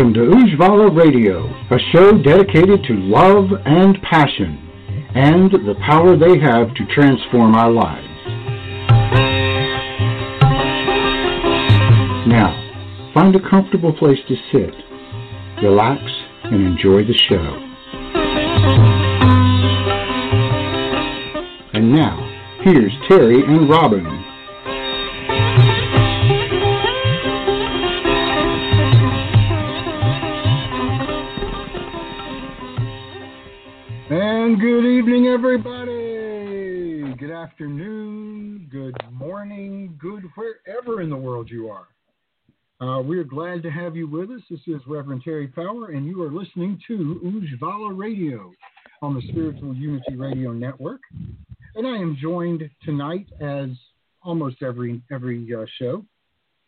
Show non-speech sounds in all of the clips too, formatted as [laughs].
Welcome to Ujjvala Radio, a show dedicated to love and passion and the power they have to transform our lives. Now, find a comfortable place to sit, relax, and enjoy the show. And now, here's Terry and Robin. We are glad to have you with us. This is Reverend Terry Power, and you are listening to Ujjvala Radio on the Spiritual Unity Radio Network. And I am joined tonight, as almost every every uh, show,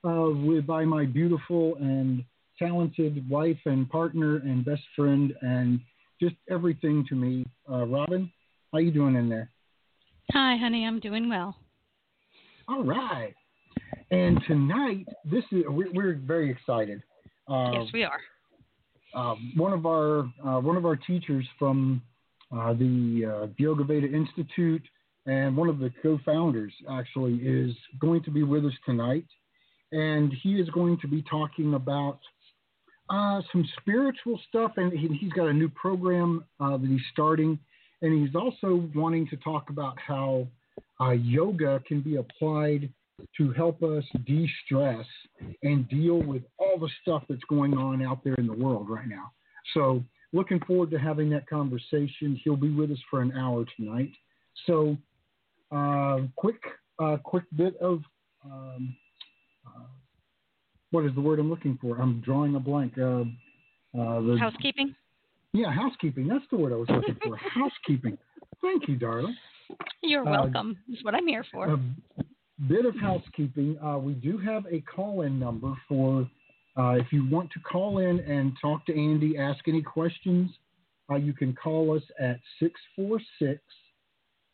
uh, with by my beautiful and talented wife and partner and best friend and just everything to me. Uh, Robin, how you doing in there? Hi, honey. I'm doing well. All right. And tonight, this is we're, we're very excited. Uh, yes, we are. Uh, one of our uh, one of our teachers from uh, the uh, Yoga Veda Institute and one of the co-founders actually is going to be with us tonight, and he is going to be talking about uh, some spiritual stuff, and he, has got a new program uh, that he's starting, and he's also wanting to talk about how uh, yoga can be applied to help us de-stress and deal with all the stuff that's going on out there in the world right now. So, looking forward to having that conversation. He'll be with us for an hour tonight. So, uh, quick, uh, quick bit of um, uh, what is the word I'm looking for? I'm drawing a blank. Uh, uh, the, housekeeping. Yeah, housekeeping. That's the word I was looking for. [laughs] housekeeping. Thank you, darling. You're welcome. Uh, That's what I'm here for. Bit of housekeeping. Uh, we do have a call-in number for uh, if you want to call in and talk to Andy, ask any questions. Uh, you can call us at 646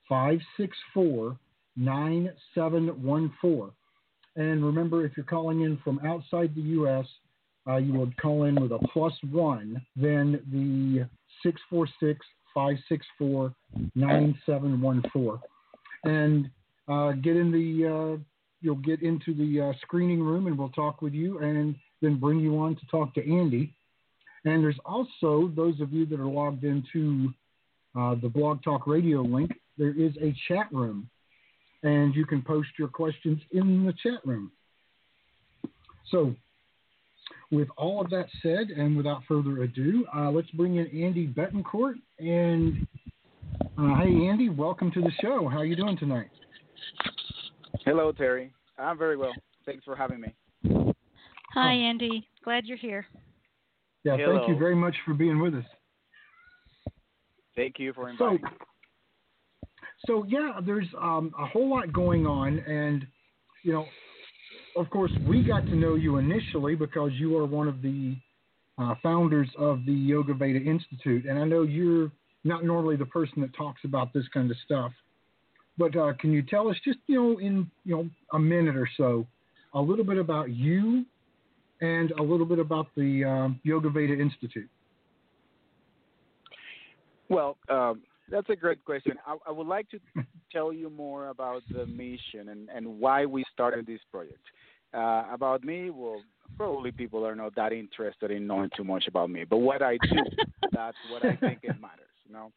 564 9714. And remember, if you're calling in from outside the U.S., uh, you would call in with a plus one, then the 646 564 9714. And uh, get in the, uh, you'll get into the uh, screening room and we'll talk with you and then bring you on to talk to Andy. And there's also those of you that are logged into uh, the Blog Talk Radio link, there is a chat room and you can post your questions in the chat room. So, with all of that said, and without further ado, uh, let's bring in Andy Betancourt. And uh, hey, Andy, welcome to the show. How are you doing tonight? Hello, Terry. I'm very well. Thanks for having me. Hi, Andy. Glad you're here. Yeah, Hello. thank you very much for being with us. Thank you for So, inviting me. so yeah, there's um, a whole lot going on, and you know, of course, we got to know you initially because you are one of the uh, founders of the Yoga Veda Institute, and I know you're not normally the person that talks about this kind of stuff. But uh, can you tell us just you know in you know a minute or so a little bit about you and a little bit about the um, Yoga Veda Institute? Well, um, that's a great question. I, I would like to [laughs] tell you more about the mission and, and why we started this project. Uh, about me, well, probably people are not that interested in knowing too much about me. But what I do, [laughs] that's what I think it matters. You know.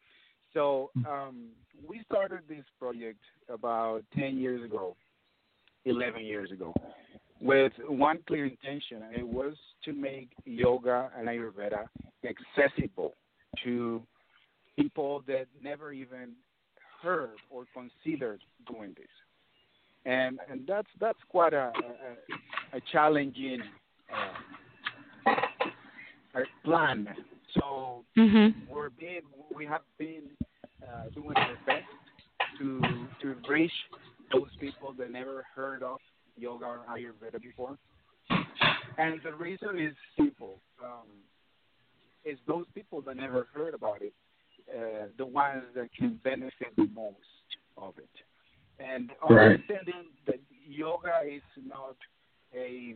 So um, we started this project about 10 years ago, 11 years ago, with one clear intention, and it was to make yoga and Ayurveda accessible to people that never even heard or considered doing this. And and that's that's quite a a, a challenging uh, plan. So mm-hmm. we're being we have been uh, doing our best to to reach those people that never heard of yoga or Ayurveda before. And the reason is simple. Um, is those people that never heard about it, uh, the ones that can benefit the most of it. And right. understanding that yoga is not a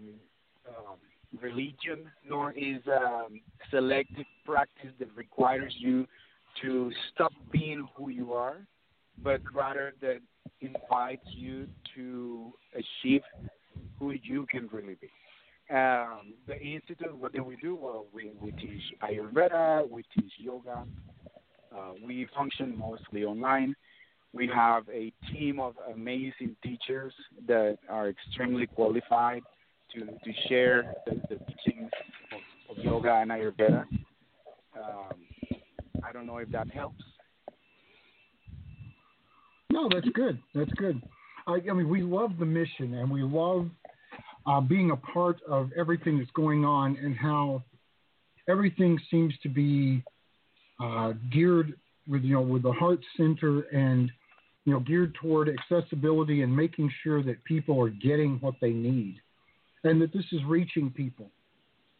um, religion, nor is um, selective practice that requires you to stop being who you are, but rather that invites you to achieve who you can really be. Um, the institute, what do we do? Well, we, we teach Ayurveda, we teach yoga, uh, we function mostly online. We have a team of amazing teachers that are extremely qualified to, to share the, the teachings of, of, yoga and Ayurveda. Um, I don't know if that helps. No, that's good. That's good. I, I mean, we love the mission and we love uh, being a part of everything that's going on and how everything seems to be uh, geared with you know with the heart center and you know geared toward accessibility and making sure that people are getting what they need and that this is reaching people.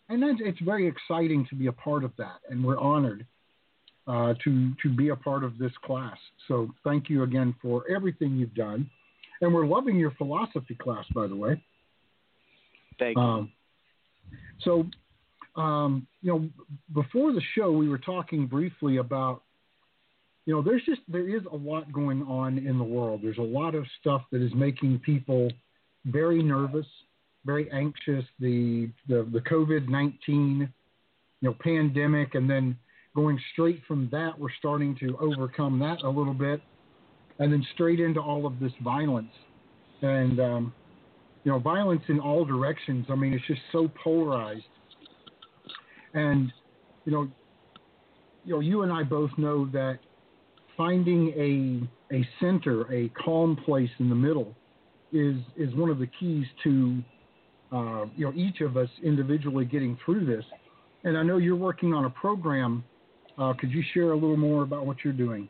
And that's, it's very exciting to be a part of that and we're honored uh, to to be a part of this class. So thank you again for everything you've done and we're loving your philosophy class by the way. Thank you. Um, so um, you know, before the show, we were talking briefly about, you know, there's just there is a lot going on in the world. There's a lot of stuff that is making people very nervous, very anxious. The the the COVID nineteen, you know, pandemic, and then going straight from that, we're starting to overcome that a little bit, and then straight into all of this violence, and um, you know, violence in all directions. I mean, it's just so polarized and you know, you know, you and I both know that finding a a center, a calm place in the middle, is is one of the keys to uh, you know each of us individually getting through this. And I know you're working on a program. Uh, could you share a little more about what you're doing?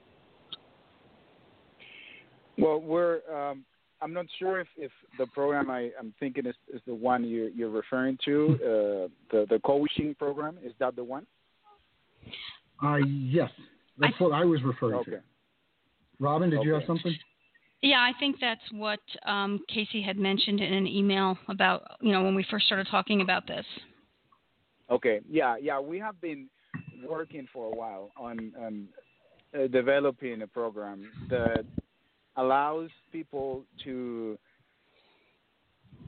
Well, we're um, I'm not sure if, if the program I, am thinking is, is the one you, you're referring to, uh, the the coaching program. Is that the one? Uh, yes, that's I, what I was referring okay. to. Robin, did okay. you have something? Yeah, I think that's what um, Casey had mentioned in an email about you know when we first started talking about this. Okay. Yeah, yeah, we have been working for a while on um, uh, developing a program that allows people to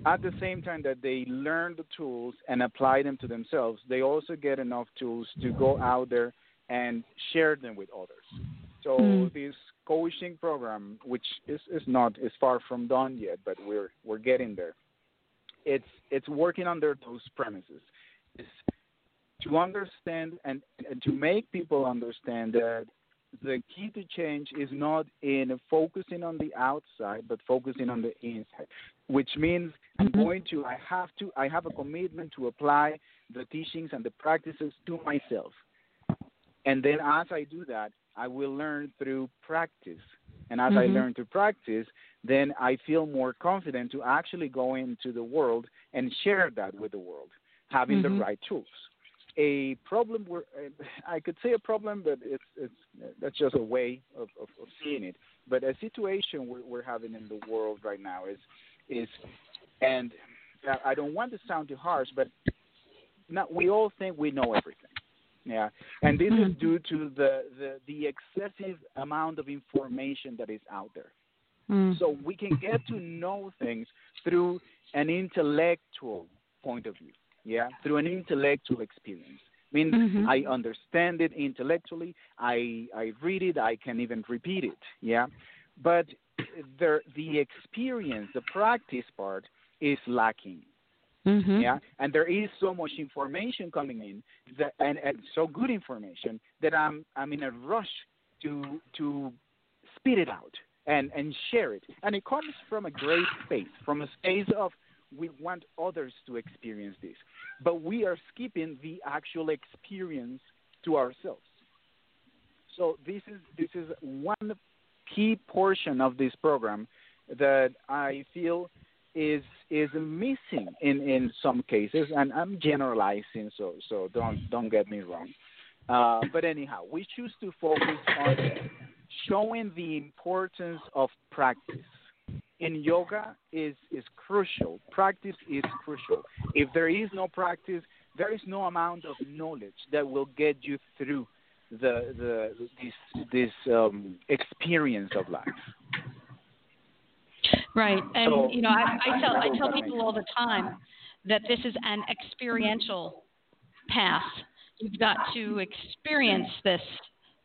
at the same time that they learn the tools and apply them to themselves, they also get enough tools to go out there and share them with others. So mm. this coaching program, which is, is not is far from done yet, but we're we're getting there. It's it's working under those premises. It's to understand and, and to make people understand that the key to change is not in focusing on the outside, but focusing on the inside, which means I'm mm-hmm. going to, I have to, I have a commitment to apply the teachings and the practices to myself. And then as I do that, I will learn through practice. And as mm-hmm. I learn through practice, then I feel more confident to actually go into the world and share that with the world, having mm-hmm. the right tools a problem where I could say a problem, but it's it's that's just a way of, of, of seeing it. But a situation we're, we're having in the world right now is is, and I don't want to sound too harsh, but not, we all think we know everything. Yeah, and this is mm-hmm. due to the, the the excessive amount of information that is out there. Mm. So we can get to know things through an intellectual point of view, yeah, through an intellectual experience. Means Mhm. I understand it intellectually. I I read it. I can even repeat it. Yeah, but the the experience, the practice part is lacking. Mhm. Yeah, and there is so much information coming in that, and, and so good information that I'm I'm in a rush to to spit it out and and share it. And it comes from a great space, from a space of we want others to experience this, but we are skipping the actual experience to ourselves. So this is this is one key portion of this program that I feel is is missing in in some cases, and I'm generalizing, so so don't don't get me wrong. Uh, but anyhow, we choose to focus on showing the importance of practice. In yoga is is crucial. Practice is crucial. If there is no practice, there is no amount of knowledge that will get you through the the this this um, experience of life. Right, and So- you know, I, I tell I tell people all the time that this is an experiential path. You've got to experience this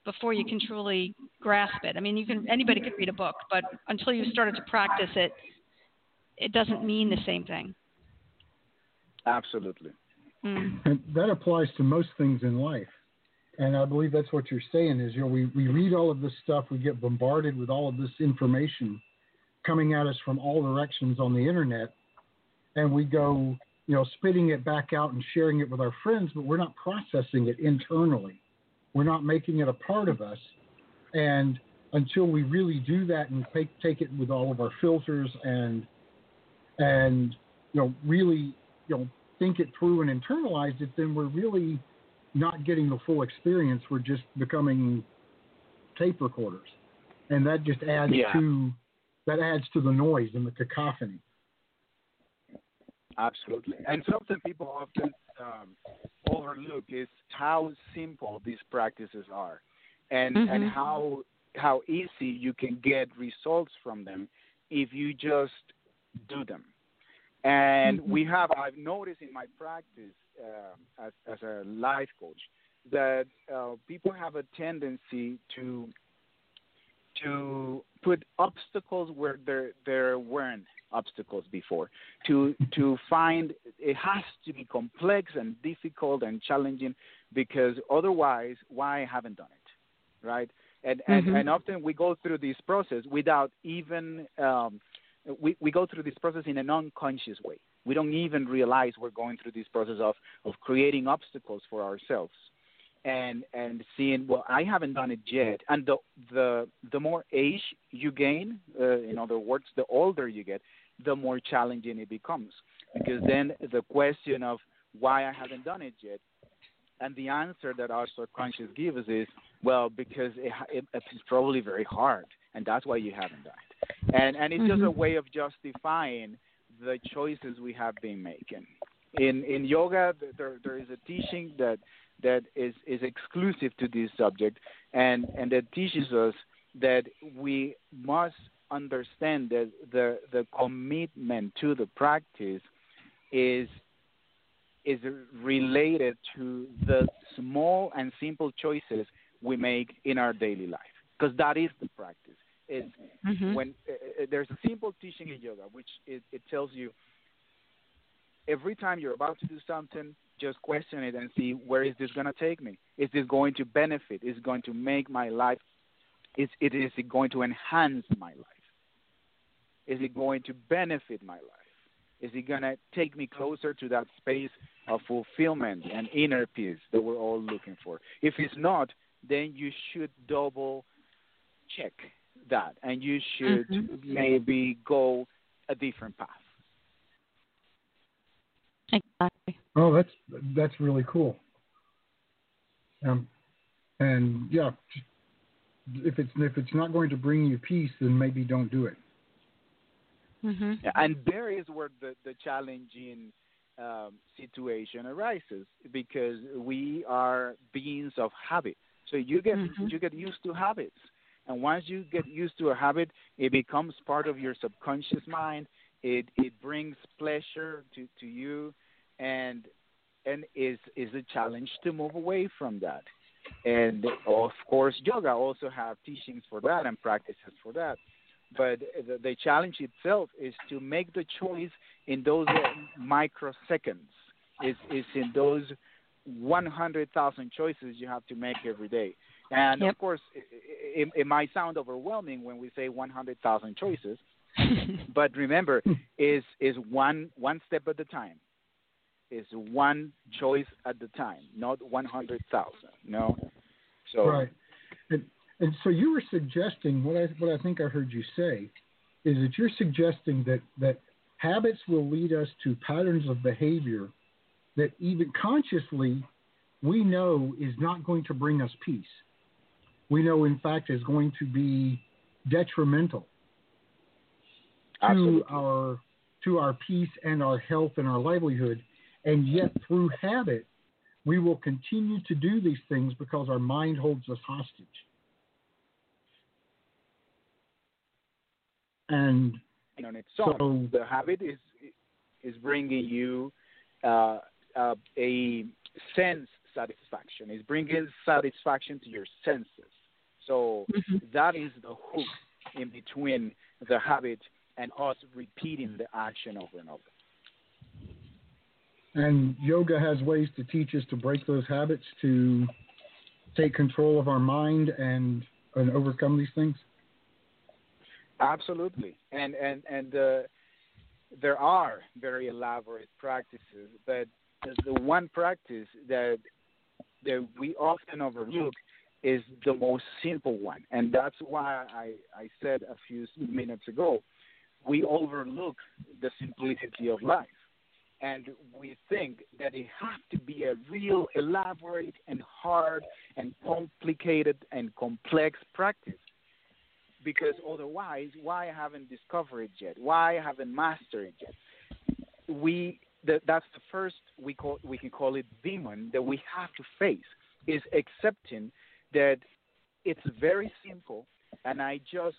before you can truly grasp it. I mean, you can anybody could read a book, but until you've started to practice it, it doesn't mean the same thing. Absolutely. Mm. And that applies to most things in life. And I believe that's what you're saying is, you know, we, we read all of this stuff, we get bombarded with all of this information coming at us from all directions on the internet, and we go, you know, spitting it back out and sharing it with our friends, but we're not processing it internally. We're not making it a part of us. And until we really do that and take take it with all of our filters and and you know really you know think it through and internalize it, then we're really not getting the full experience. We're just becoming tape recorders, and that just adds Yeah. to that adds to the noise and the cacophony. Absolutely. And something people often um, overlook is how simple these practices are, and and Mhm. how how easy you can get results from them if you just do them. And Mhm. we have I've noticed in my practice uh, as as a life coach that uh, people have a tendency to to put obstacles where there there weren't obstacles before. To to find it has to be complex and difficult and challenging because otherwise, why haven't done it, right? And and, Mhm. and often we go through this process without even um, we we go through this process in an unconscious way. We don't even realize we're going through this process of of creating obstacles for ourselves and and seeing well I haven't done it yet. And the the the more age you gain uh, in other words the older you get the more challenging it becomes. Because then the question of why I haven't done it yet and the answer that our subconscious gives is well because it, it, it's probably very hard and that's why you haven't done it. And and it's just a Mhm. way of justifying the choices we have been making. In in yoga there there is a teaching that that is, is exclusive to this subject and, and that teaches us that we must understand that the, the commitment to the practice is is related to the small and simple choices we make in our daily life because that is the practice is Mhm. when uh, uh, there's a simple teaching in yoga which it, it tells you every time you're about to do something just question it and see where is this going to take me? Is this going to benefit? Is it going to make my life is it is it going to enhance my life? Is it going to benefit my life? Is it going to take me closer to that space of fulfillment and inner peace that we're all looking for? If it's not then you should double check that and you should Mhm. maybe go a different path Exactly. Oh, that's that's really cool. Um, and yeah, if it's if it's not going to bring you peace, then maybe don't do it. Mhm. And there is where the, the challenging um, situation arises because we are beings of habit. So you get Mhm. you get used to habits, and once you get used to a habit, it becomes part of your subconscious mind, It it brings pleasure to, to you, and and is is a challenge to move away from that. And of course, yoga also have teachings for that and practices for that. But the, the challenge itself is to make the choice in those microseconds. Is is in those 100,000 choices you have to make every day. And yep. of course, it, it, it, might sound overwhelming when we say 100,000 choices, [laughs] but remember, hmm. is is one one step at a time. Is one choice at the time, not 100,000. No. So right. And, and so you were suggesting what I what I think I heard you say is that you're suggesting that that habits will lead us to patterns of behavior that even consciously we know is not going to bring us peace. We know, in fact, is going to be detrimental Absolutely. to our to our peace and our health and our livelihood. And yet, through habit, we will continue to do these things because our mind holds us hostage. And on so, the habit is is bringing you uh, uh, a sense satisfaction. It's bringing satisfaction to your senses. So mm-hmm. that is the hook in between the habit and us repeating the action over and over. And yoga has ways to teach us to break those habits, to take control of our mind and and overcome these things. Absolutely, and and and uh, there are very elaborate practices, but the one practice that that we often overlook is the most simple one, and that's why I, I said a few minutes ago, we overlook the simplicity of life, and we think that it has to be a real elaborate and hard and complicated and complex practice, because otherwise, why haven't discovered it yet? Why haven't mastered it yet? We that that's the first we call we can call it demon that we have to face is accepting that it's very simple and I just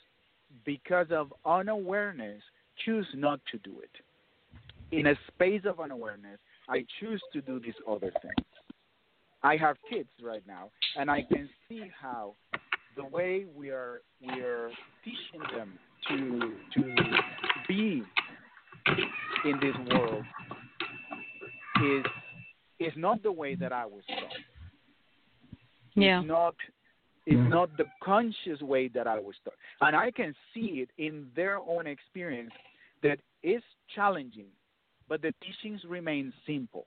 because of unawareness choose not to do it. In a space of unawareness, I choose to do these other things. I have kids right now and I can see how the way we are we are teaching them to to be in this world is is not the way that I was taught. Yeah. It's not it's not the conscious way that I was taught. And I can see it in their own experience that is challenging, but the teachings remain simple.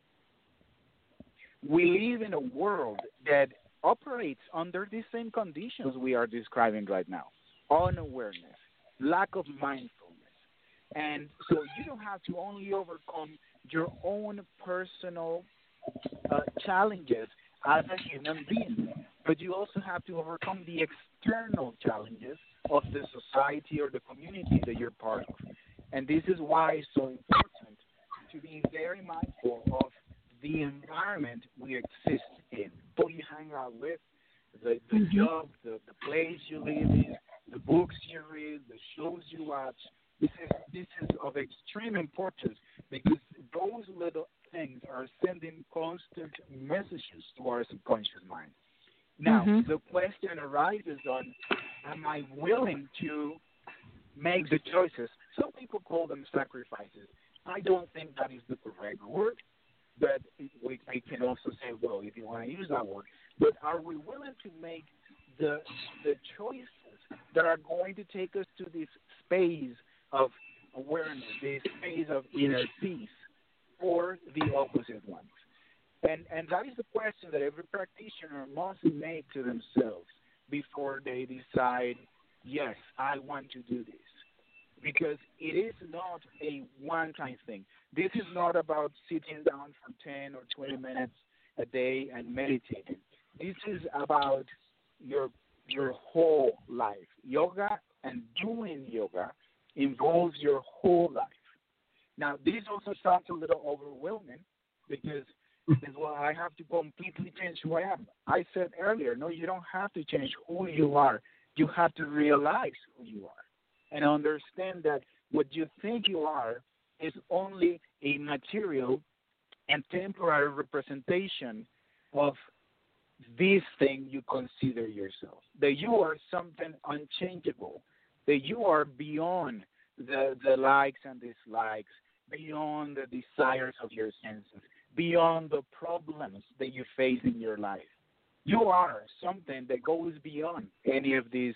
We live in a world that operates under the same conditions we are describing right now unawareness, lack of mindfulness. And so you don't have to only overcome your own personal uh, challenges as a human being, but you also have to overcome the external challenges of the society or the community that you're part of. And this is why it's so important to be very mindful of the environment we exist in, who you hang out with, the, the mm-hmm. job, the, the place you live in, the books you read, the shows you watch. This is this is of extreme importance because those little things are sending constant messages to our subconscious mind. Now, mm-hmm. the question arises on am I willing to make the choices? Some people call them sacrifices. I don't think that is the correct word, but we, we can also say, well, if you want to use that word, but are we willing to make the the choices that are going to take us to this space of awareness, this space of inner peace, or the opposite ones? And and that is the question that every practitioner must make to themselves before they decide, yes, I want to do this. Because it is not a one time thing. This is not about sitting down for 10 or 20 minutes a day and meditating. This is about your your whole life. Yoga and doing yoga involves your whole life. Now, this also sounds a little overwhelming because as well, I have to completely change who I am. I said earlier, no, you don't have to change who you are. You have to realize who you are and understand that what you think you are is only a material and temporary representation of this thing you consider yourself. That you are something unchangeable. That you are beyond the, the likes and dislikes, beyond the desires of your senses, beyond the problems that you face in your life. You are something that goes beyond any of these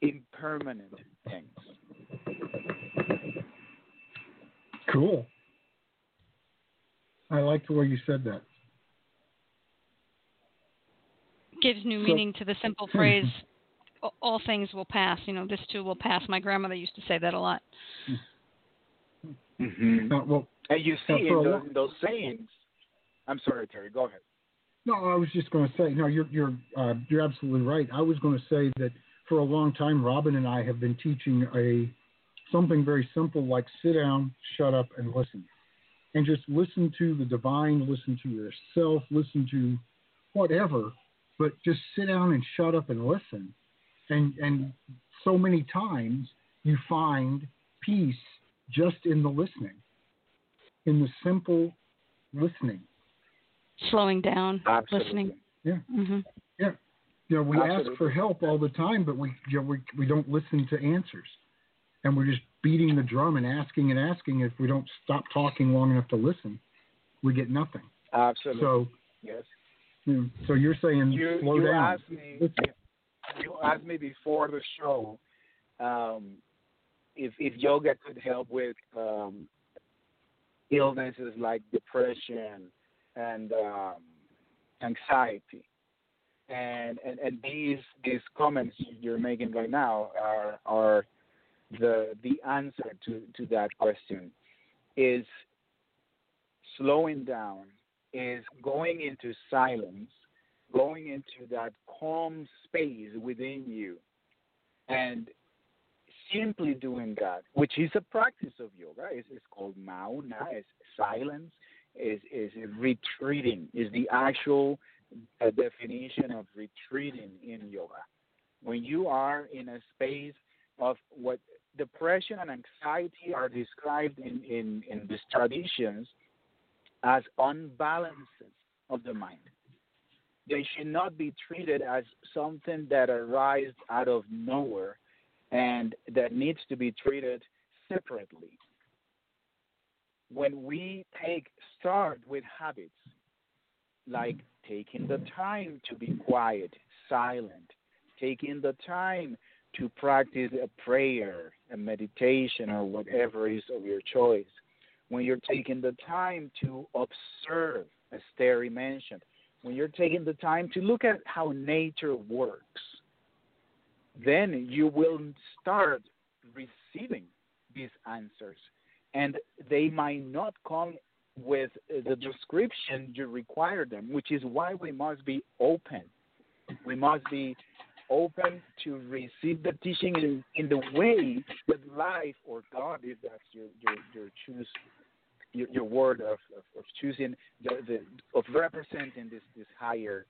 impermanent things. Cool. I like the way you said that. Gives new So- meaning to the simple [clears throat] phrase, "All things will pass." You know, this too will pass. My grandmother used to say that a lot. Hmm. Mm-hmm. Uh, well, And you see in those, lo- those sayings. I'm sorry, Terry. Go ahead. no, I was just going to say, no, you're you're uh, you're absolutely right. I was going to say that for a long time, Robin and I have been teaching a something very simple like sit down, shut up, and listen, and just listen to the divine, listen to yourself, listen to whatever, but just sit down and shut up and listen, and and so many times you find peace just in the listening, in the simple listening. Slowing down, Absolutely. listening. Yeah. hmm Yeah. You know, we ask for help all the time, but we, you know, we we don't listen to answers, and we're just beating the drum and asking and asking. If we don't stop talking long enough to listen, we get nothing. Absolutely. So, yes. you know, so you're saying You, slow you down. asked me. You asked me before the show um, if if yoga could help with um, illnesses like depression and um, anxiety. And, and and these these comments you're making right now are are the the answer to, to that question is slowing down is going into silence going into that calm space within you and simply doing that, which is a practice of yoga. It's, it's called mauna, it's silence, is is retreating, is the actual uh, definition of retreating in yoga. When you are in a space of what depression and anxiety are described in, in, in these traditions as unbalances of the mind they should not be treated as something that arises out of nowhere and that needs to be treated separately. When we take start with habits like taking the time to be quiet, silent, taking the time to practice a prayer, a meditation, or whatever is of your choice, when you're taking the time to observe, as Terry mentioned, when you're taking the time to look at how nature works, then you will start receiving these answers. And they might not come with the description you require them, which is why we must be open. We must be open to receive the teaching in, in the way that life or God, if that's your, your, your choose your, your word of, of, of choosing the, the of representing this this higher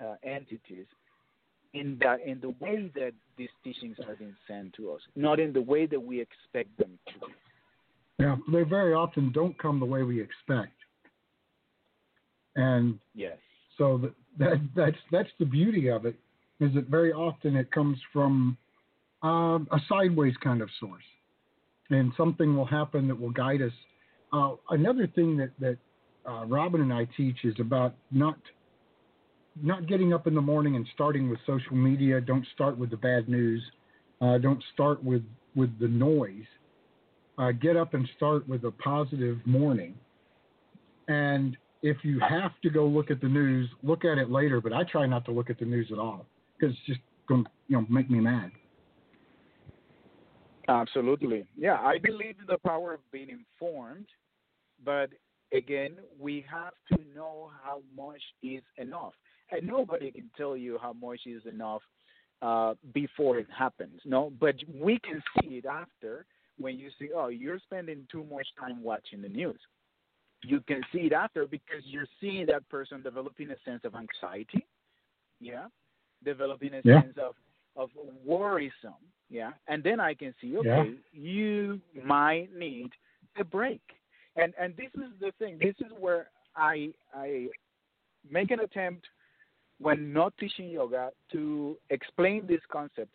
uh, entities in that in the way that these teachings are being sent to us, not in the way that we expect them to. Yeah, they very often don't come the way we expect, and Yes. so that, that that's that's the beauty of it is that very often it comes from um, a sideways kind of source, and something will happen that will guide us. Uh, another thing that that uh, Robin and I teach is about not not getting up in the morning and starting with social media. Don't start with the bad news. Uh, don't start with with the noise. Uh, get up and start with a positive morning. And if you have to go look at the news, look at it later. But I try not to look at the news at all because it's just going to you know make me mad. Absolutely. Yeah, I believe in the power of being informed, but again, we have to know how much is enough. And nobody can tell you how much is enough uh, before it happens. No, but we can see it after when you see, oh, you're spending too much time watching the news. You can see it after because you're seeing that person developing a sense of anxiety, yeah, developing a Yeah. sense of of worrisome, yeah, and then I can see, okay, Yeah. you might need a break. And and this is the thing. This is where I I make an attempt when not teaching yoga to explain this concept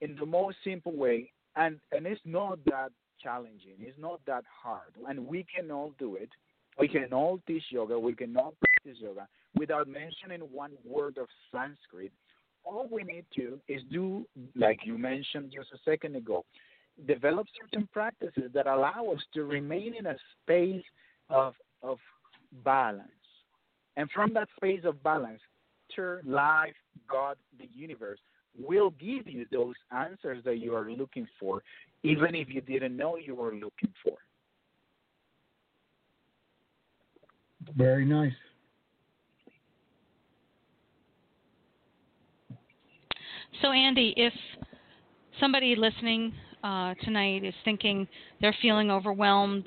in the most simple way. And and it's not that challenging. It's not that hard. And we can all do it. We can all teach yoga. We can all practice yoga without mentioning one word of sanskrit. All we need to is do like you mentioned just a second ago develop certain practices that allow us to remain in a space of of balance. And from that space of balance nature, life, God, the universe will give you those answers that you are looking for, even if you didn't know you were looking for. Very nice. So, Andy, if somebody listening uh, tonight is thinking they're feeling overwhelmed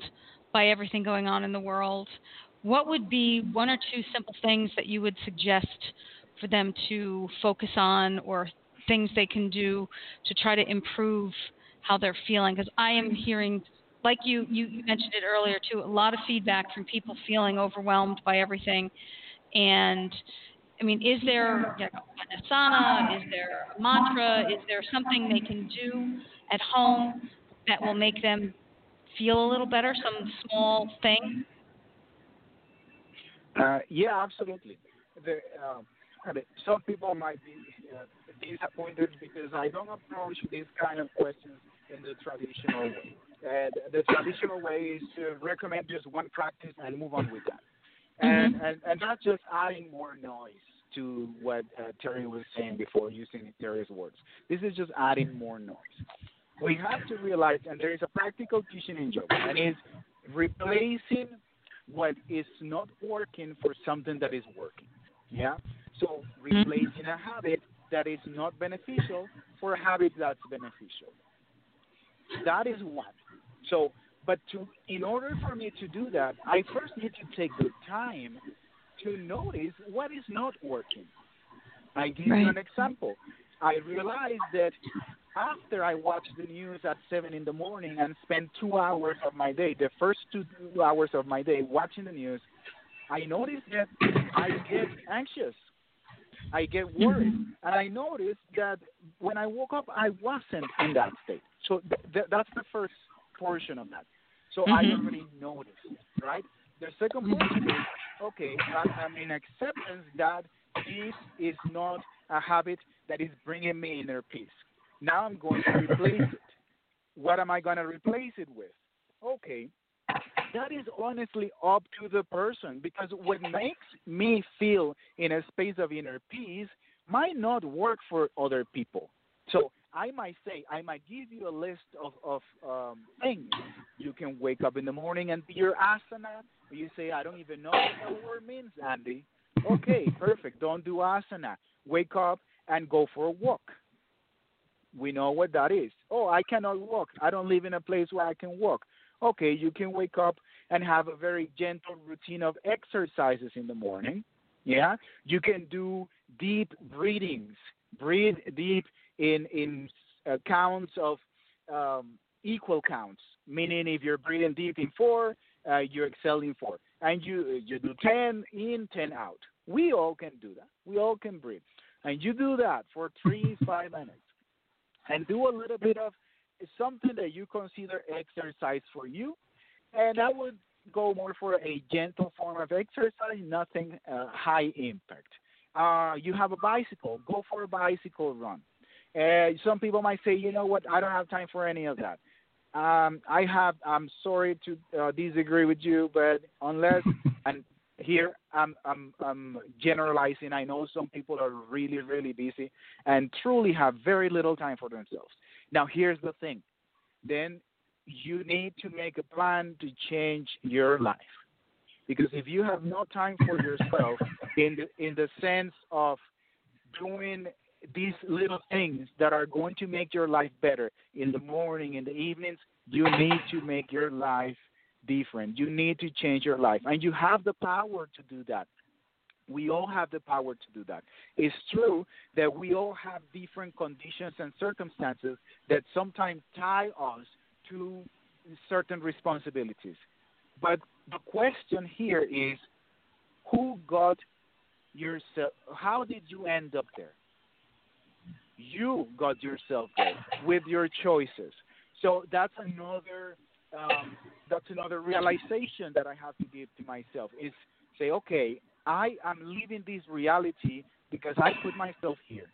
by everything going on in the world, what would be one or two simple things that you would suggest for them to focus on or things they can do to try to improve how they're feeling. Because i am hearing like you, you mentioned it earlier too a lot of feedback from people feeling overwhelmed by everything. And i mean is there you know, an asana? Is there a mantra? Is there something they can do at home that will make them feel a little better some small thing? Uh, yeah absolutely. The, um, some people might be uh, disappointed because I don't approach these kind of questions in the traditional way. And the traditional way is to recommend just one practice and move on with that. And, mm-hmm. and, and not just adding more noise to what uh, Terry was saying before using Terry's words. This is just adding more noise. We have to realize, and there is a practical teaching in yoga, and is replacing what is not working for something that is working. Yeah. So replacing a habit that is not beneficial for a habit that's beneficial. That is one. So, but to in order for me to do that, I first need to take the time to notice what is not working. I give right. you an example. I realized that after I watch the news at seven in the morning and spend two hours of my day, the first two hours of my day watching the news, I noticed that I get anxious. I get worried. Mm-hmm. And I noticed that when I woke up, I wasn't in that state. So th- th- that's the first portion of that. So mm-hmm. I already noticed, right? The second portion is, okay, I'm in acceptance that this is not a habit that is bringing me inner peace. Now I'm going to replace it. What am I going to replace it with? Okay, that is honestly up to the person because what makes me feel in a space of inner peace might not work for other people. So I might say, I might give you a list of, of um, things. You can wake up in the morning and do your asana. You say, I don't even know what that word means, Andy. Okay, [laughs] perfect. Don't do asana. Wake up and go for a walk. We know what that is. Oh, I cannot walk. I don't live in a place where I can walk. Okay, you can wake up and have a very gentle routine of exercises in the morning. Yeah, you can do deep breathings. Breathe deep in in uh, counts of um, equal counts. Meaning, if you're breathing deep in four, uh, you're exhaling four, and you you do ten in, ten out. We all can do that. We all can breathe, and you do that for three [laughs] five minutes, and do a little bit of something that you consider exercise for you, and I would go more for a gentle form of exercise, nothing uh, high impact. Uh, you have a bicycle, go for a bicycle run. Uh, some people might say, you know what, I don't have time for any of that. Um, I have. I'm sorry to uh, disagree with you, but unless [laughs] and here I'm, I'm I'm generalizing. I know some people are really really busy and truly have very little time for themselves. Now here's the thing. Then you need to make a plan to change your life. Because if you have no time for yourself [laughs] in the in the sense of doing these little things that are going to make your life better in the morning, in the evenings, you need to make your life different. You need to change your life. And you have the power to do that. We all have the power to do that. It's true that we all have different conditions and circumstances that sometimes tie us to certain responsibilities. But the question here is who got yourself how did you end up there? You got yourself there with your choices. So that's another um, that's another realization that I have to give to myself is say, okay, I am living this reality because I put myself here.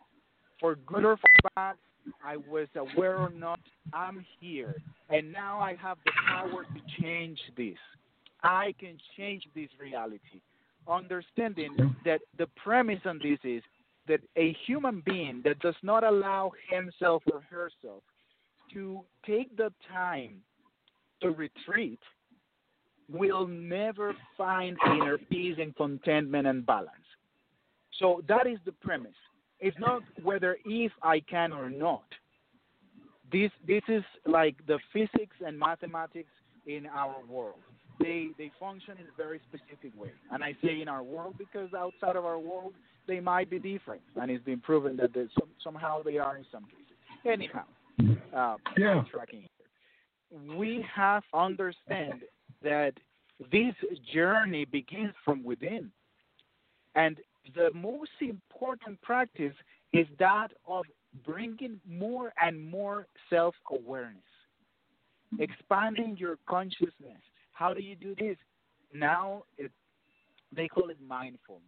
For good or for bad, I was aware or not, I'm here. And now I have the power to change this. I can change this reality. Understanding that the premise on this is that a human being that does not allow himself or herself to take the time to retreat will never find inner peace and contentment and balance. So that is the premise. It's not whether if I can or not. This this is like the physics and mathematics in our world. They they function in a very specific way. And I say in our world because outside of our world they might be different, and it's been proven that some, somehow they are in some cases. Anyhow, uh, yeah. tracking here. We have to understand that this journey begins from within, and the most important practice is that of bringing more and more self awareness, expanding your consciousness. How do you do this? Now, it, they call it mindfulness.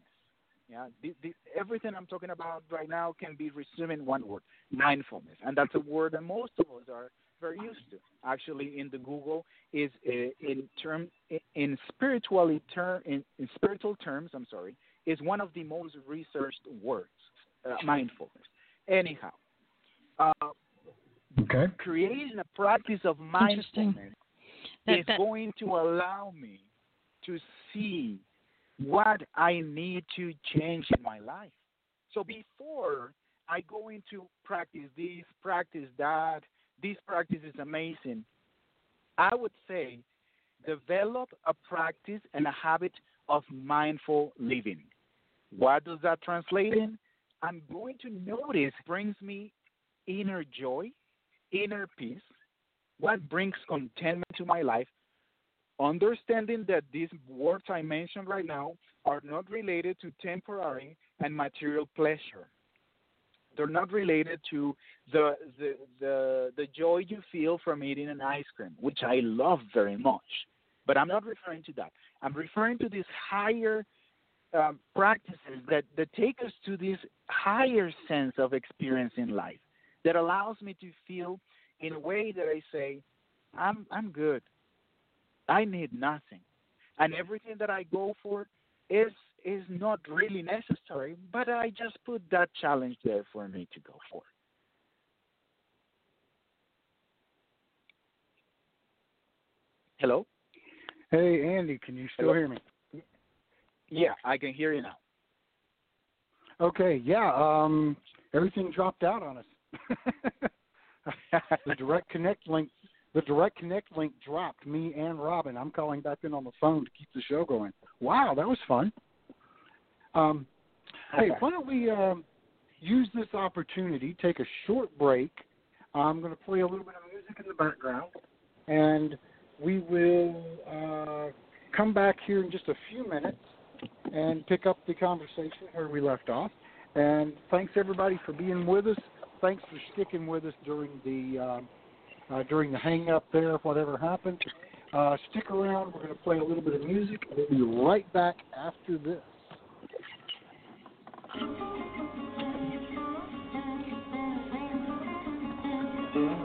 Yeah, the, the, everything I'm talking about right now can be resumed in one word: mindfulness, and that's a word that most of us are very used to. Actually, in the Google is uh, in term in spiritually term in, in spiritual terms. I'm sorry, is one of the most researched words, uh, mindfulness. Anyhow, uh, okay. creating a practice of mindfulness that, is that, going to allow me to see what I need to change in my life. So before I go into practice this, practice that, this practice is amazing, I would say develop a practice and a habit of mindful living. What does that translate in? I'm going to notice brings me inner joy, inner peace, what brings contentment to my life, understanding that these words I mentioned right now are not related to temporary and material pleasure. They're not related to the, the the the joy you feel from eating an ice cream, which I love very much. But I'm not referring to that. I'm referring to this higher um, practices that, that take us to this higher sense of experience in life that allows me to feel in a way that I say, I'm I'm good. I need nothing. And everything that I go for is is not really necessary, but I just put that challenge there for me to go for. Hello? Hey, Andy, can you still Hello? hear me? Yeah, I can hear you now. Okay, yeah. Um, everything dropped out on us. [laughs] the direct connect link, the direct connect link dropped me and Robin. I'm calling back in on the phone to keep the show going. Wow, that was fun. Um, Hey, why don't we um, use this opportunity, take a short break. I'm going to play a little bit of music in the background, and we will uh, come back here in just a few minutes and pick up the conversation where we left off. And thanks everybody for being with us. Thanks for sticking with us during the uh, uh, during the hang up there, whatever happened. Uh, stick around. We're going to play a little bit of music. We'll be right back after this. Mm-hmm.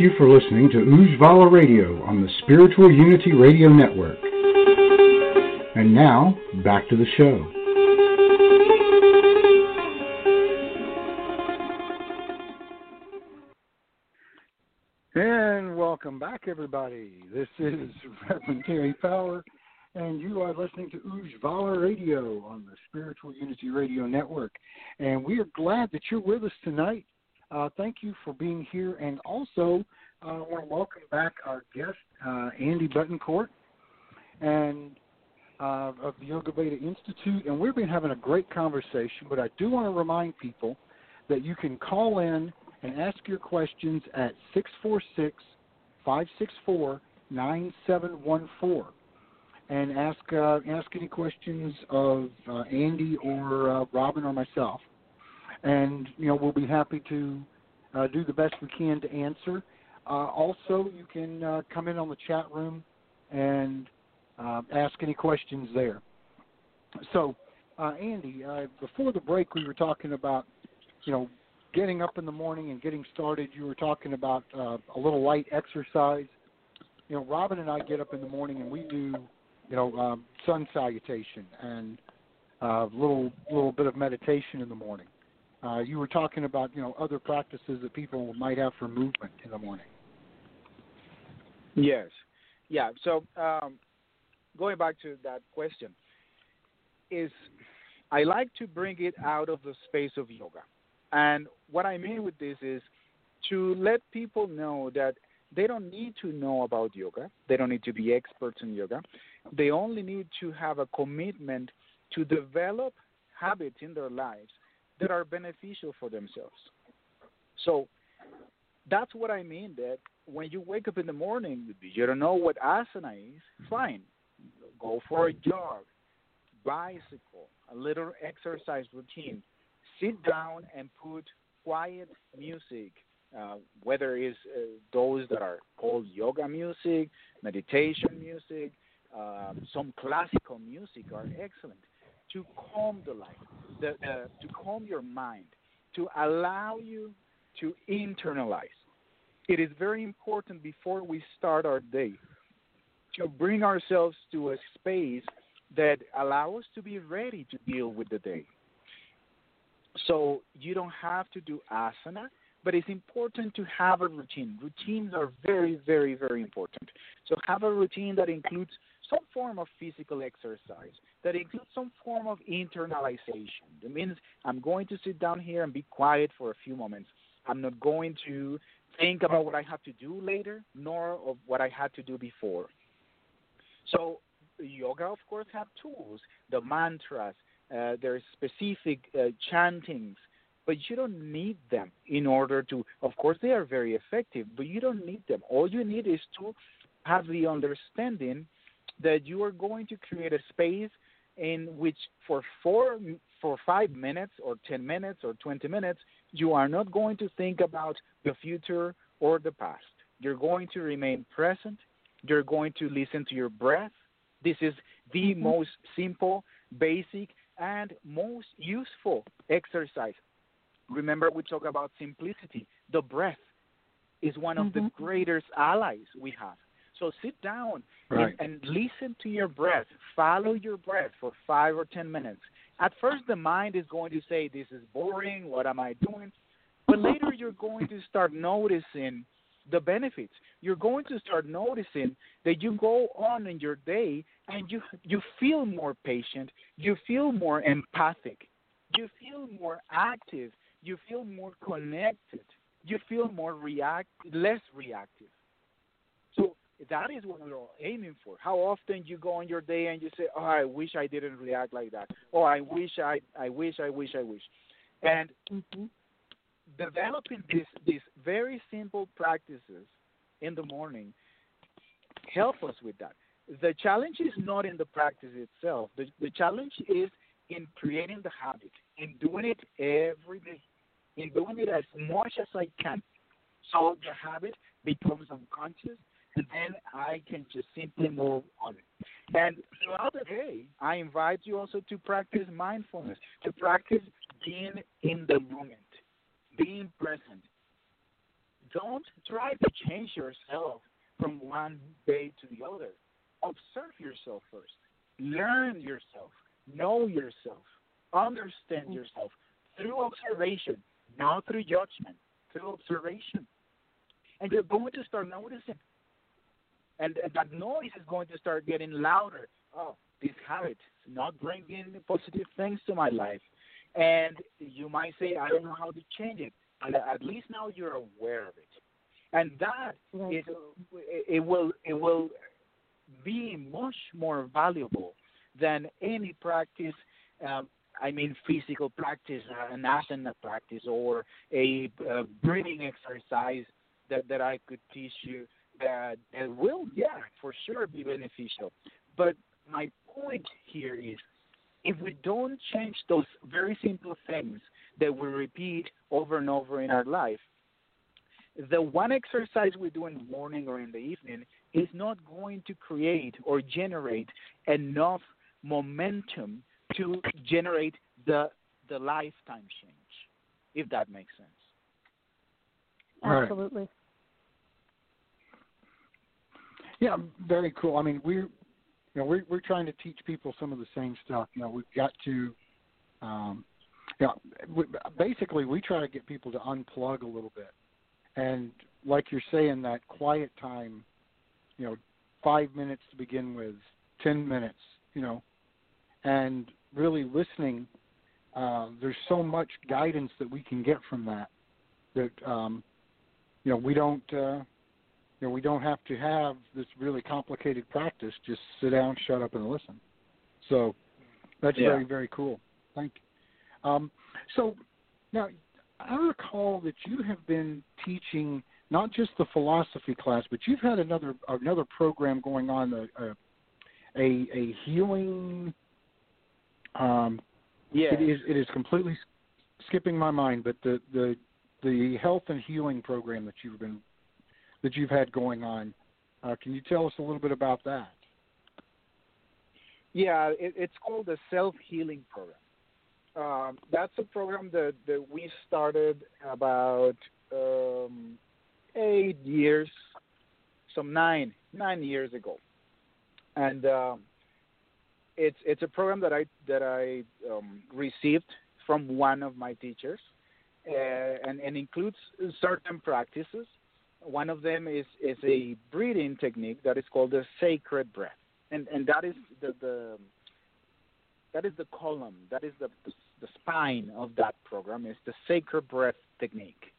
You for listening to Ujjvala Radio on the Spiritual Unity Radio Network. And now, back to the show. And welcome back, everybody. This is [laughs] Reverend Terry Power, and you are listening to Ujjvala Radio on the Spiritual Unity Radio Network. And we are glad that you're with us tonight uh, thank you for being here, and also uh, I want to welcome back our guest, uh, Andy Betancourt, and uh, of the Yoga Veda Institute. And we've been having a great conversation. But I do want to remind people that you can call in and ask your questions at 646 564 9714 and ask uh, ask any questions of uh, Andy or uh, Robin or myself and you know we'll be happy to uh, do the best we can to answer. Uh, also, you can uh, come in on the chat room and uh, ask any questions there. So, uh, Andy, uh, before the break, we were talking about you know getting up in the morning and getting started. You were talking about a little light exercise. You know, Robin and I get up in the morning and we do you know um, sun salutation and a little little bit of meditation in the morning. Uh, you were talking about you know other practices that people might have for movement in the morning. Yes, yeah. So um, going back to that question, is I like to bring it out of the space of yoga, and what I mean with this is to let people know that they don't need to know about yoga. They don't need to be experts in yoga. They only need to have a commitment to develop habits in their lives that are beneficial for themselves. So that's what I mean that when you wake up in the morning, you don't know what asana is, fine. Go for a jog, bicycle, a little exercise routine. Sit down and put quiet music, uh, whether it's uh, those that are called yoga music, meditation music, uh, some classical music are excellent to calm the life, the, uh, to calm your mind, to allow you to internalize. It is very important before we start our day to bring ourselves to a space that allows us to be ready to deal with the day. So you don't have to do asana, but it's important to have a routine. Routines are very, very, very important. So have a routine that includes some form of physical exercise that includes some form of internalization. That means I'm going to sit down here and be quiet for a few moments. I'm not going to think about what I have to do later, nor of what I had to do before. So yoga, of course, have tools, the mantras, uh, there's specific uh, chantings, but you don't need them in order to. Of course, they are very effective, but you don't need them. All you need is to have the understanding that you are going to create a space in which for four for five minutes or ten minutes or twenty minutes you are not going to think about the future or the past. You're going to remain present. You're going to listen to your breath. This is the mm-hmm. most simple basic and most useful exercise. Remember we talk about simplicity. The breath is one of mm-hmm. the greatest allies we have so sit down right. and, and listen to your breath. Follow your breath for five or ten minutes. At first, the mind is going to say, This is boring. What am I doing? But later, you're going to start noticing the benefits. You're going to start noticing that you go on in your day and you you feel more patient, you feel more empathic, you feel more active, you feel more connected, you feel more react less reactive that is what we're all aiming for. How often you go on your day and you say, "Oh, I wish I didn't react like that," or "I wish I, I wish, I wish, I wish," and mm-hmm. developing these these very simple practices in the morning help us with that. The challenge is not in the practice itself. The, the challenge is in creating the habit, in doing it every day, in doing it as much as I can. So the habit becomes unconscious and then I can just simply move on. And throughout the day, I invite you also to practice mindfulness, to practice being in the moment. being present. Don't try to change yourself from one day to the other. Observe yourself first. Learn yourself. Know yourself. Understand mm-hmm. yourself through observation, not through judgment, through observation. And you're going to start noticing. And, that noise is going to start getting louder. Oh, this habit is not bringing positive things to my life. And you might say, I don't know how to change it. And at least now you're aware of it. And that right. is, it will, it will be much more valuable than any practice um, I mean physical practice, uh, an asana practice, or a, a breathing exercise that, that I could teach you that, that will, yeah, for sure be beneficial. But my point here is if we don't change those very simple things that we repeat over and over in our life, the one exercise we do in the morning or in the evening is not going to create or generate enough momentum to generate the the lifetime change, if that makes sense. Absolutely. Yeah, very cool. I mean, we're you know we're we're trying to teach people some of the same stuff. You know, we've got to, um, you know, we, basically we try to get people to unplug a little bit, and like you're saying, that quiet time, you know, five minutes to begin with, ten minutes, you know, and really listening. Uh, there's so much guidance that we can get from that that um, you know we don't uh, you know we don't have to have this really complicated practice. Just sit down, shut up, and listen. So that's yeah. very very cool. Thank you. Um, so now I recall that you have been teaching not just the philosophy class, but you've had another another program going on a a, a, a healing. Um, yeah, it is it is completely skipping my mind, but the the the health and healing program that you've been that you've had going on. Uh, can you tell us a little bit about that? Yeah, it, it's called the Self Healing Program. Um, that's a program that, that we started about um, eight years, some nine nine years ago, and um, it's it's a program that I that I um, received from one of my teachers, uh, and, and includes certain practices. One of them is, is a breathing technique that is called the sacred breath, and and that is the, the that is the column, that is the, the, the spine of that program is the sacred breath technique.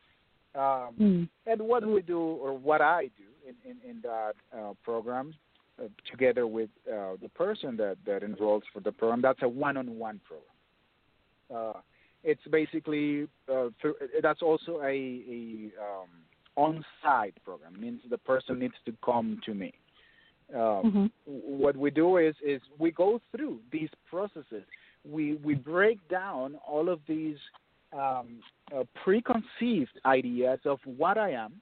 Um, mm. And what we do, or what I do in, in, in that uh, program, uh, together with uh, the person that, that enrolls for the program, that's a one-on-one program. Uh, it's basically uh, through, that's also a, a um, on-site program. It means the person needs to come to me. Um, mm-hmm. What we do is is we go through these processes. We we break down all of these um, uh, preconceived ideas of what I am,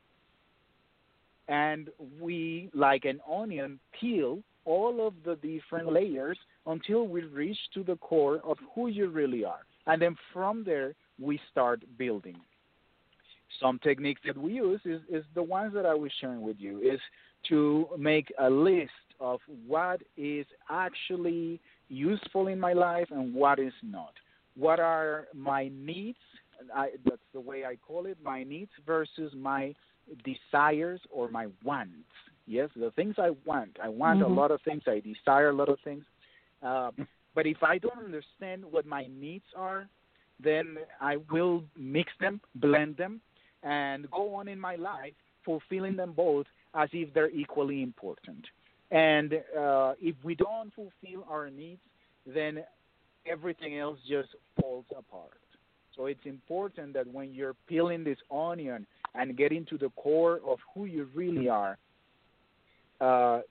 and we, like an onion, peel all of the different layers until we reach to the core of who you really are. And then from there, we start building. Some techniques that we use is, is the ones that I was sharing with you, is to make a list of what is actually useful in my life and what is not. What are my needs? I, that's the way I call it, my needs versus my desires or my wants. Yes, the things I want. I want mm-hmm. a lot of things. I desire a lot of things. Uh, but if I don't understand what my needs are, then I will mix them, blend them, and go on in my life fulfilling them both as if they're equally important. And uh, if we don't fulfill our needs, then everything else just falls apart. So it's important that when you're peeling this onion and getting to the core of who you really are, uh,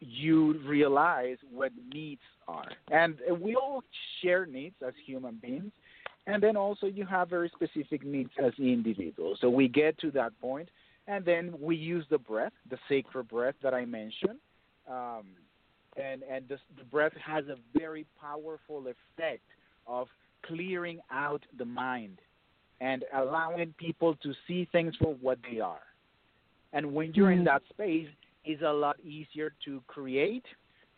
you realize what needs are. And we all share needs as human beings. And then also you have very specific needs as individuals. So we get to that point, and then we use the breath, the sacred breath that I mentioned. Um, and and this, the breath has a very powerful effect of clearing out the mind and allowing people to see things for what they are. And when you're in that space, it's a lot easier to create,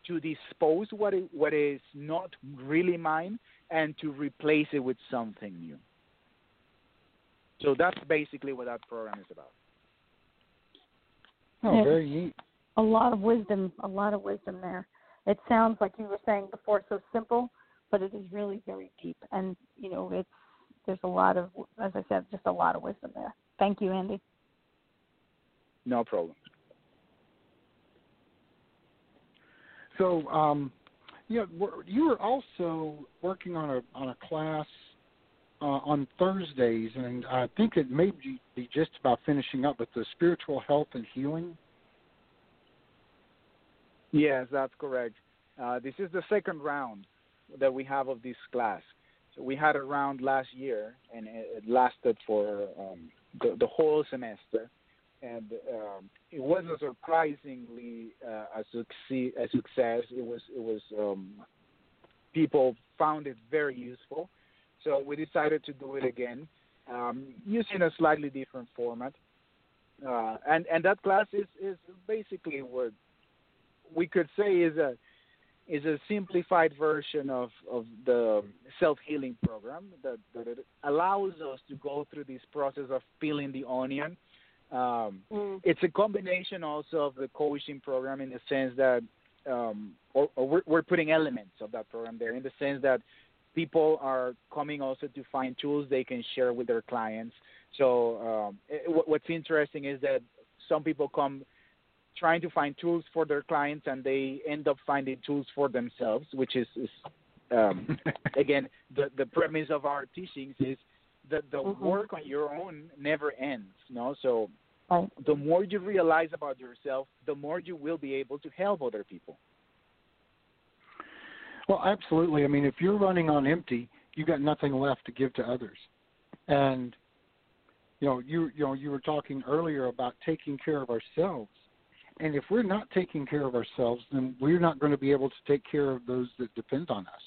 to dispose what is, what is not really mine, and to replace it with something new. So that's basically what that program is about. Oh, very neat. A lot of wisdom, a lot of wisdom there. It sounds like you were saying before, so simple, but it is really very deep. And you know, it's there's a lot of, as I said, just a lot of wisdom there. Thank you, Andy. No problem. So, um, you you were also working on a on a class uh, on Thursdays, and I think it may be just about finishing up with the spiritual health and healing. Yes, that's correct. Uh, this is the second round that we have of this class. So we had a round last year, and it lasted for um, the, the whole semester and um, it wasn't surprisingly uh, a, succeed, a success. It was it was um, people found it very useful, so we decided to do it again um, using a slightly different format. Uh, and and that class is is basically what we could say is a is a simplified version of, of the self healing program that, that allows us to go through this process of peeling the onion um, mm. It's a combination also of the coaching program in the sense that, um, or, or we're, we're, putting elements of that program there in the sense that people are coming also to find tools they can share with their clients. So um, it, what's interesting is that some people come trying to find tools for their clients and they end up finding tools for themselves, which is, is um, [laughs] again the the premise of our teachings is the the mm-hmm. work on your own never ends. You know, so right. the more you realize about yourself, the more you will be able to help other people. Well, absolutely. I mean, if you're running on empty, you've got nothing left to give to others. And you know, you you know, you were talking earlier about taking care of ourselves. And if we're not taking care of ourselves, then we're not going to be able to take care of those that depend on us.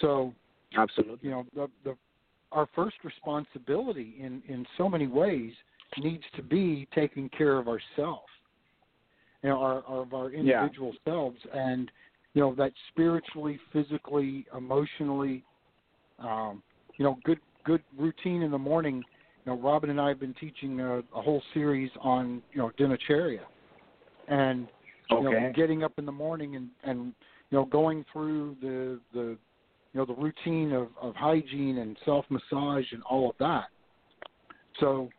So, absolutely, you know, the the our first responsibility in in so many ways needs to be taking care of ourselves you know our, our of our individual yeah. selves and you know that spiritually physically emotionally um you know good good routine in the morning you know robin and i have been teaching a, a whole series on you know dinacharya and you okay. know getting up in the morning and and you know going through the the you know the routine of, of hygiene and self massage and all of that. So,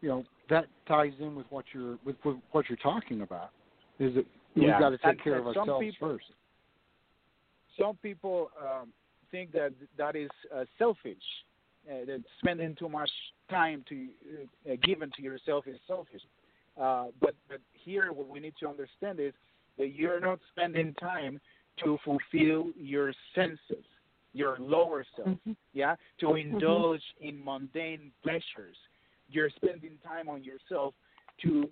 you know that ties in with what you're with, with what you're talking about. Is that yeah. we've got to take and, care of ourselves people, first. Some people um, think that that is uh, selfish. Uh, that spending too much time to uh, given to yourself is selfish. Uh, but but here, what we need to understand is that you're not spending time to fulfill your senses your lower self, mm-hmm. yeah, to mm-hmm. indulge in mundane pleasures. You're spending time on yourself to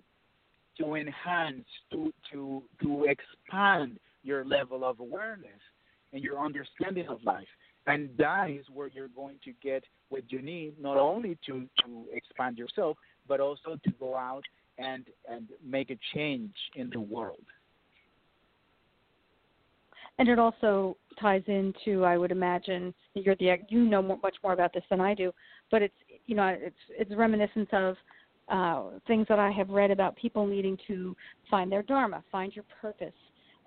to enhance, to to to expand your level of awareness and your understanding of life. And that is where you're going to get what you need, not only to, to expand yourself, but also to go out and and make a change in the world and it also ties into I would imagine you're the you know much more about this than I do, but it's you know it's it's reminiscent of uh, things that I have read about people needing to find their dharma, find your purpose,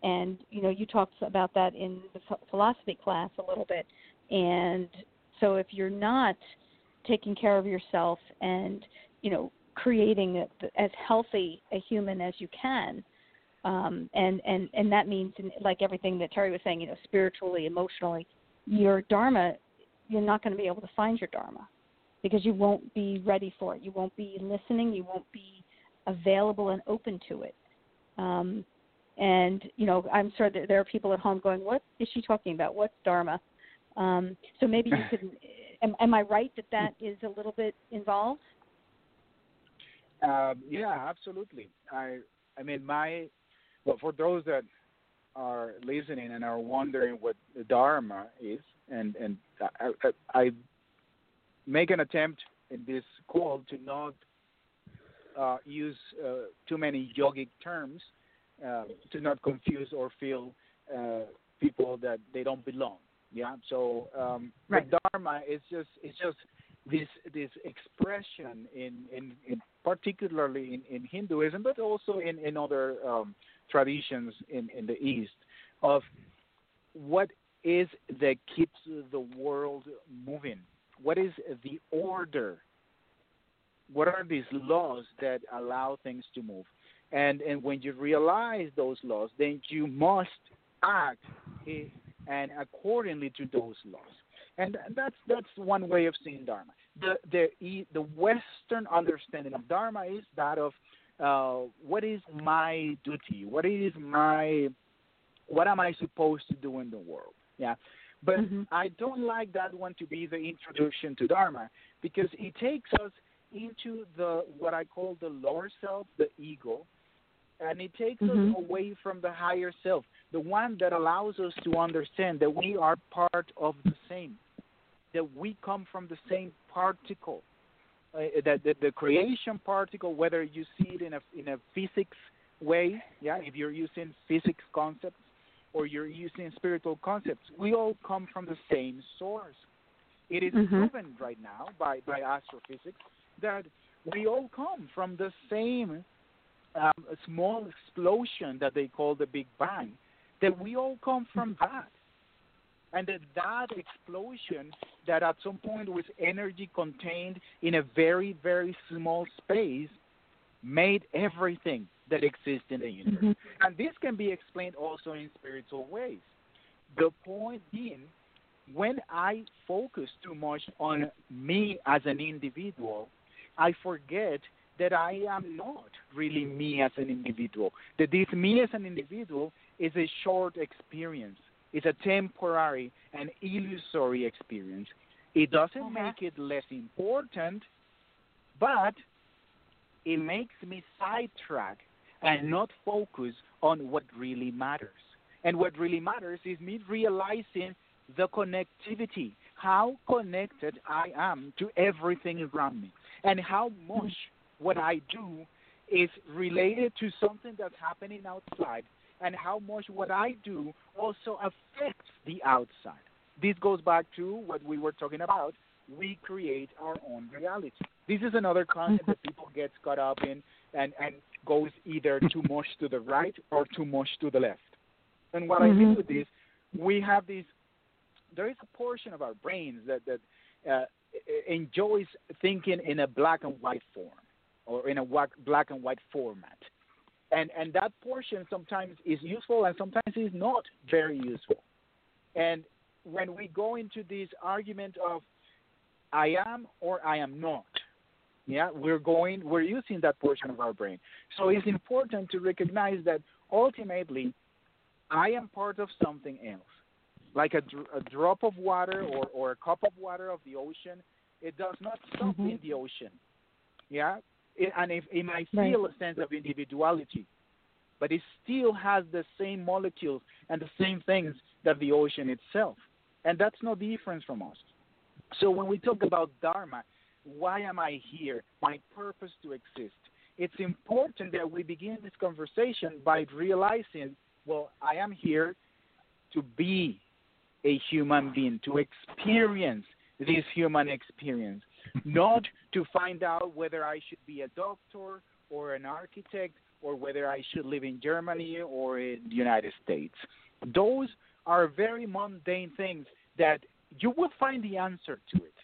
and you know you talked about that in the philosophy class a little bit, and so if you're not taking care of yourself and you know creating a, as healthy a human as you can, um, and and and that means like everything that Terry was saying, you know, spiritually, emotionally, your dharma, you're not going to be able to find your dharma because you won't be ready for it. You won't be listening. You won't be available and open to it. Um, and you know, I'm sure that there are people at home going, "What is she talking about? What's dharma?" Um, so maybe you could. [clears throat] Am, am I right that that is a little bit involved? Um, yeah, absolutely. I I mean, my but for those that are listening and are wondering what the Dharma is, and and I, I, I make an attempt in this call to not uh, use uh, too many yogic terms, uh, to not confuse or feel uh, people that they don't belong. Yeah. So um, right. the Dharma is just it's just this this expression in in, in particularly in, in Hinduism, but also in in other um, traditions in in the East of what is that keeps the world moving. What is the order? What are these laws that allow things to move? And and when you realize those laws, then you must act and accordingly to those laws. And that's that's one way of seeing Dharma. The the the Western understanding of Dharma is that of uh, what is my duty, what is my what am I supposed to do in the world? Yeah, but mm-hmm. I don't like that one to be the introduction to Dharma because it takes us into the what I call the lower self, the ego, and it takes mm-hmm. us away from the higher self, the one that allows us to understand that we are part of the same, that we come from the same particle, uh, that the, the creation particle, whether you see it in a in a physics way, yeah, if you're using physics concepts or you're using spiritual concepts, we all come from the same source. It is mm-hmm. proven right now by by astrophysics that we all come from the same um, small explosion that they call the Big Bang, that we all come from that. And that explosion that at some point was energy contained in a very, very small space made everything that exists in the universe. Mm-hmm. And this can be explained also in spiritual ways. The point being, when I focus too much on me as an individual, I forget that I am not really me as an individual. That this me as an individual is a short experience. It's a temporary and illusory experience. It doesn't uh-huh. make it less important, but it makes me sidetrack and not focus on what really matters. And what really matters is me realizing the connectivity, how connected I am to everything around me, and how much what I do is related to something that's happening outside and how much what I do also affects the outside. This goes back to what we were talking about. We create our own reality. This is another concept that people get caught up in and, and goes either too much to the right or too much to the left. And what mm-hmm. I mean with this, we have this, there is a portion of our brains that, that uh, enjoys thinking in a black and white form or in a black and white format. And, and that portion sometimes is useful and sometimes is not very useful. And when we go into this argument of I am or I am not, yeah, we're going, we're using that portion of our brain. So it's important to recognize that ultimately I am part of something else. Like a, a drop of water or, or a cup of water of the ocean, it does not stop mm-hmm. in the ocean. Yeah, and if it might feel right. a sense of individuality, but it still has the same molecules and the same things that the ocean itself, and that's no difference from us. So when we talk about dharma, why am I here? My purpose to exist. It's important that we begin this conversation by realizing, well, I am here to be a human being, to experience this human experience, not to find out whether I should be a doctor or an architect or whether I should live in Germany or in the United States. Those are very mundane things that you will find the answer to it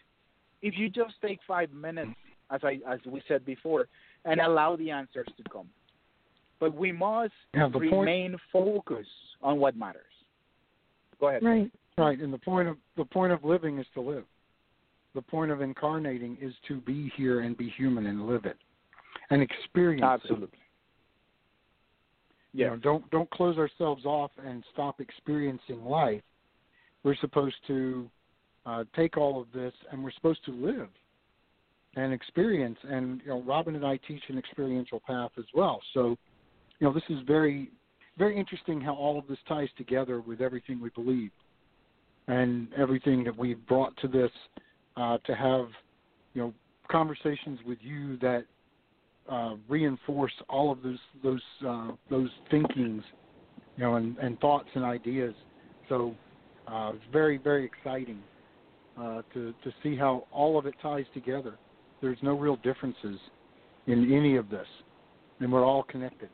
if you just take five minutes, as I as we said before, and allow the answers to come. But we must yeah, remain point, focused on what matters. Go ahead. Right. Right, and the point of the point of living is to live the point of incarnating is to be here and be human and live it and experience Absolutely. it. Yeah. You know, don't don't close ourselves off and stop experiencing life. We're supposed to uh, take all of this and we're supposed to live and experience. And you know, Robin and I teach an experiential path as well. So, you know, this is very very interesting how all of this ties together with everything we believe and everything that we've brought to this uh, to have you know conversations with you that uh, reinforce all of those those uh, those thinkings, you know, and, and thoughts and ideas. So uh, it's very very exciting uh, to to see how all of it ties together. There's no real differences in any of this, and we're all connected.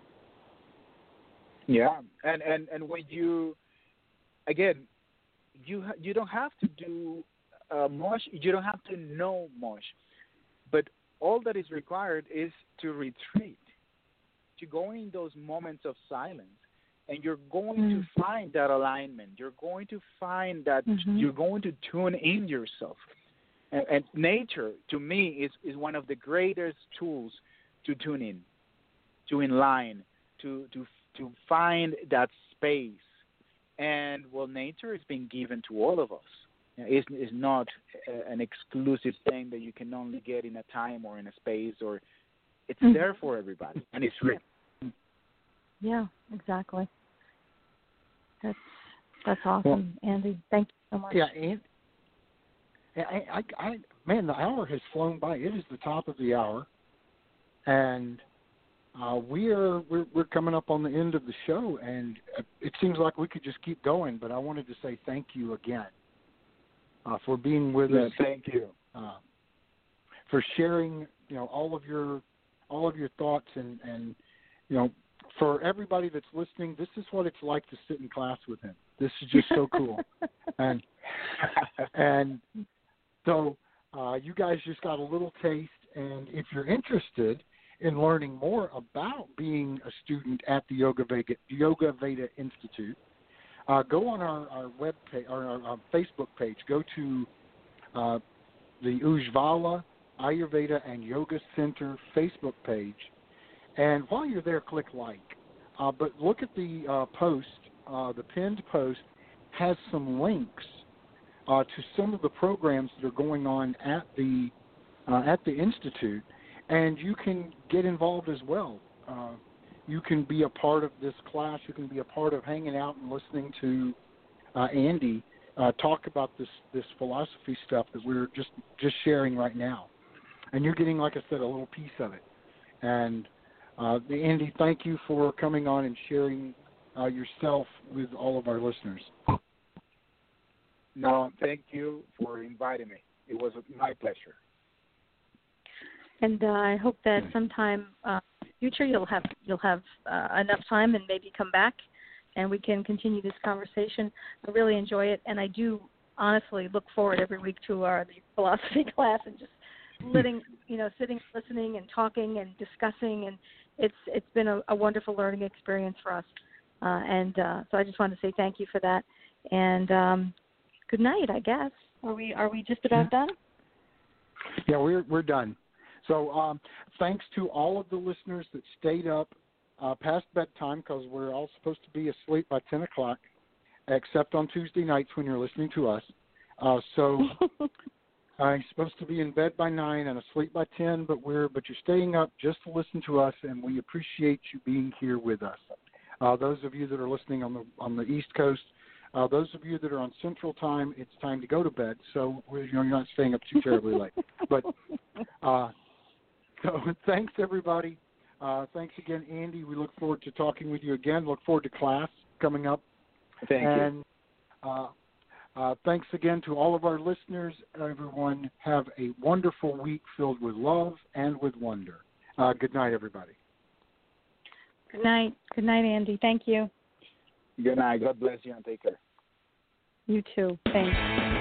Yeah, and and and when you again, you you don't have to do uh, much. You don't have to know much, but all that is required is to retreat, to go in those moments of silence, and you're going mm. to find that alignment. You're going to find that mm-hmm. you're going to tune in yourself. And, and nature, to me, is is one of the greatest tools to tune in, to in line, to to to find that space. And well, nature is being given to all of us. It's, it's not an exclusive thing that you can only get in a time or in a space, or it's mm-hmm. there for everybody, and it's real. Yeah, exactly. That's that's awesome, well, Andy. Thank you so much. Yeah, and I, I, I, man, the hour has flown by. It is the top of the hour, and uh, we are we're, we're coming up on the end of the show, and it seems like we could just keep going. But I wanted to say thank you again uh, for being with us. Thank you uh, for sharing, you know, all of your all of your thoughts and and you know, for everybody that's listening, this is what it's like to sit in class with him. This is just so cool, [laughs] and and so uh, you guys just got a little taste. And if you're interested in learning more about being a student at the Yoga Veda, Yoga Veda Institute, uh, go on our, our web page, our, our, our Facebook page. Go to uh, the Ujjvala Ayurveda and Yoga Center Facebook page, and while you're there, click like. Uh, but look at the uh, post. Uh, the pinned post has some links uh, to some of the programs that are going on at the at the institute, and you can get involved as well. You can be a part of this class. You can be a part of hanging out and listening to uh, Andy uh, talk about this this philosophy stuff that we're just just sharing right now. And you're getting, like I said, a little piece of it. And uh, Andy, thank you for coming on and sharing uh, yourself with all of our listeners. No, thank you for inviting me. It was my pleasure. And uh, I hope that sometime uh, future you'll have you'll have uh, enough time and maybe come back and we can continue this conversation. I really enjoy it, and I do honestly look forward every week to our the philosophy [laughs] class and just letting you know sitting listening and talking and discussing and it's it's been a, a wonderful learning experience for us. Uh, and uh, so I just want to say thank you for that. And um, good night I guess. Are we are we just about done? Yeah we're we're done so um, thanks to all of the listeners that stayed up uh, past bedtime because we're all supposed to be asleep by 10 o'clock, except on Tuesday nights when you're listening to us. Uh, so [laughs] I'm supposed to be in bed by nine and asleep by 10, but we're but you're staying up just to listen to us, and we appreciate you being here with us. Uh, those of you that are listening on the on the East Coast, uh, those of you that are on Central Time, it's time to go to bed. So you know you're not staying up too terribly late. But [laughs] uh, so [laughs] thanks everybody. Uh, thanks again, Andy. We look forward to talking with you again. Look forward to class coming up. Thank and, you. Uh, uh, thanks again to all of our listeners. Everyone, have a wonderful week filled with love and with wonder. Uh, good night, everybody. Good night. Good night, Andy. Thank you. Good night. God bless you and take care. You too. Thanks. Thanks